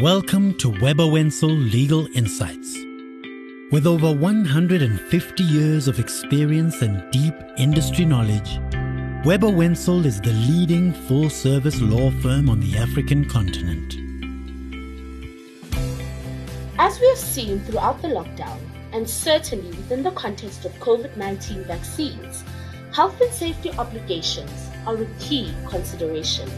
Welcome to Webber Wentzel Legal Insights. With over 150 years of experience and deep industry knowledge, Webber Wentzel is the leading full service law firm on the African continent. As we have seen throughout the lockdown, and certainly within the context of COVID 19 vaccines, health and safety obligations are a key consideration.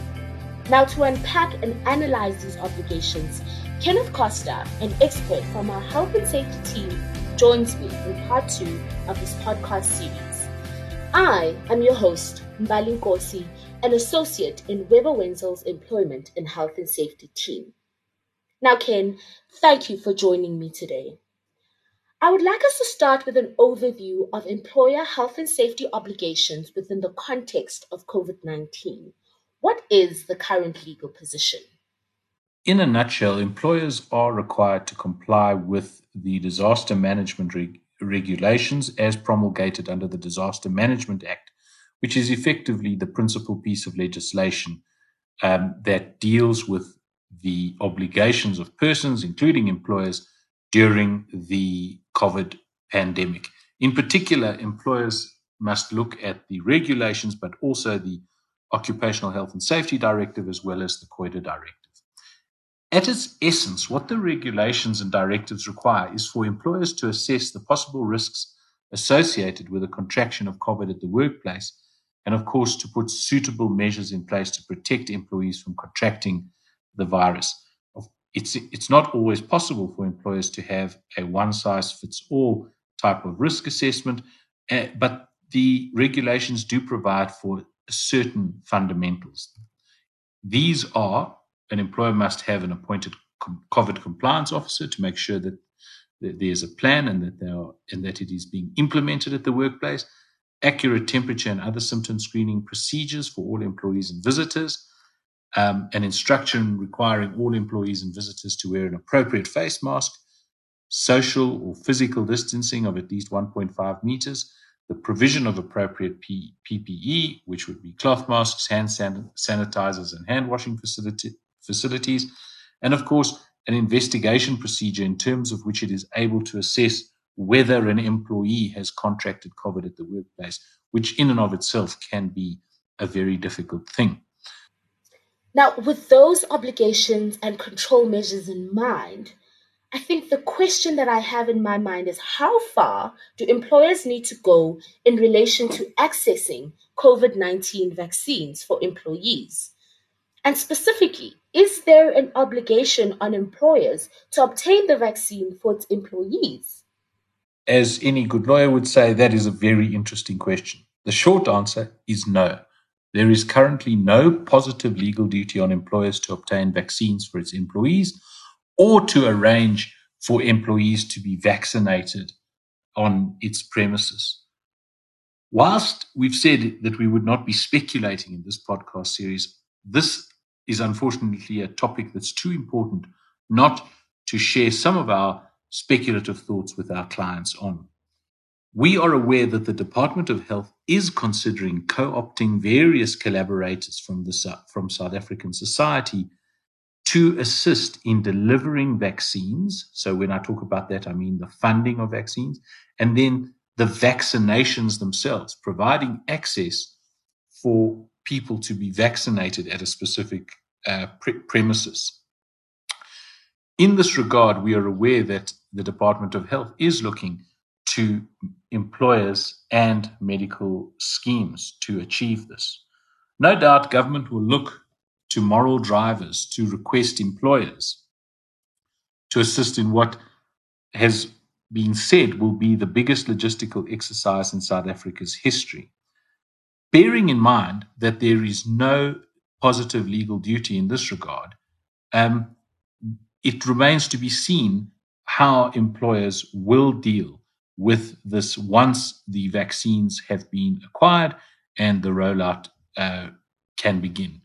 Now, to unpack and analyze these obligations, Kenneth Coster, an expert from our health and safety team, joins me in part two of this podcast series. I am your host, Mbali Nkosi, an associate in Webber Wentzel's employment and health and safety team. Now, Ken, thank you for joining me today. I would like us to start with an overview of employer health and safety obligations within the context of COVID 19. What is the current legal position? In a nutshell, employers are required to comply with the disaster management reg- regulations as promulgated under the Disaster Management Act, which is effectively the principal piece of legislation um, that deals with the obligations of persons, including employers, during the COVID pandemic. In particular, employers must look at the regulations, but also the Occupational Health and Safety Directive as well as the COIDA Directive. At its essence, what the regulations and directives require is for employers to assess the possible risks associated with a contraction of COVID at the workplace, and of course, to put suitable measures in place to protect employees from contracting the virus. It's, it's not always possible for employers to have a one size fits all type of risk assessment, uh, but the regulations do provide for certain fundamentals. These are an employer must have an appointed COVID compliance officer to make sure that there's a plan and that they are and that it is being implemented at the workplace. Accurate temperature and other symptom screening procedures for all employees and visitors. Um, an instruction requiring all employees and visitors to wear an appropriate face mask, social or physical distancing of at least 1.5 meters, the provision of appropriate P- PPE, which would be cloth masks, hand san- sanitizers, and hand washing facility- facilities, and of course, an investigation procedure in terms of which it is able to assess whether an employee has contracted COVID at the workplace, which in and of itself can be a very difficult thing. Now, with those obligations and control measures in mind, I think the question that I have in my mind is how far do employers need to go in relation to accessing COVID 19 vaccines for employees? And specifically, is there an obligation on employers to obtain the vaccine for its employees? As any good lawyer would say, that is a very interesting question. The short answer is no. There is currently no positive legal duty on employers to obtain vaccines for its employees or to arrange for employees to be vaccinated on its premises. Whilst we've said that we would not be speculating in this podcast series, this is unfortunately a topic that's too important not to share some of our speculative thoughts with our clients on. We are aware that the Department of Health is considering co opting various collaborators from, the, from South African society to assist in delivering vaccines. So, when I talk about that, I mean the funding of vaccines and then the vaccinations themselves, providing access for people to be vaccinated at a specific uh, pre- premises. In this regard, we are aware that the Department of Health is looking to employers and medical schemes to achieve this. No doubt government will look to moral drivers to request employers to assist in what has been said will be the biggest logistical exercise in South Africa's history. Bearing in mind that there is no positive legal duty in this regard, um, it remains to be seen how employers will deal with this once the vaccines have been acquired and the rollout uh, can begin.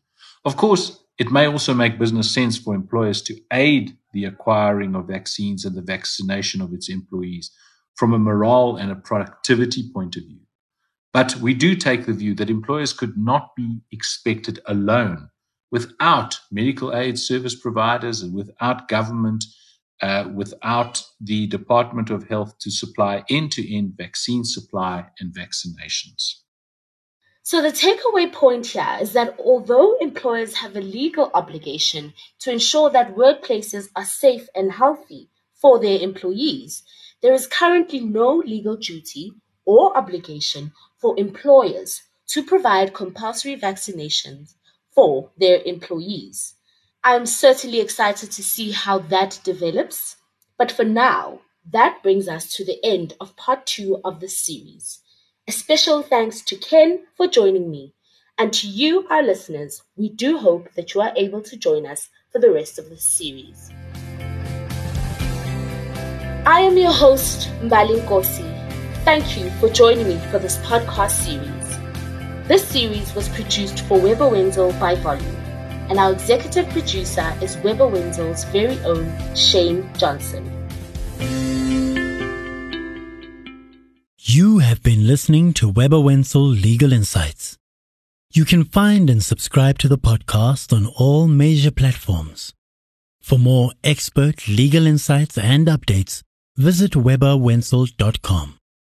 Of course, it may also make business sense for employers to aid the acquiring of vaccines and the vaccination of its employees from a morale and a productivity point of view. But we do take the view that employers could not be expected alone without medical aid service providers and without government, uh, without the Department of Health to supply end to end vaccine supply and vaccinations. So, the takeaway point here is that although employers have a legal obligation to ensure that workplaces are safe and healthy for their employees, there is currently no legal duty or obligation for employers to provide compulsory vaccinations for their employees. I'm certainly excited to see how that develops, but for now, that brings us to the end of part two of the series. A special thanks to Ken for joining me, and to you, our listeners, we do hope that you are able to join us for the rest of the series. I am your host, Mbali Nkosi. Thank you for joining me for this podcast series. This series was produced for Webber Wentzel by Volume, and our executive producer is Webber Wentzel's very own Shane Johnson. You have been listening to Webber Wentzel Legal Insights. You can find and subscribe to the podcast on all major platforms. For more expert legal insights and updates, visit webberwentzel.com.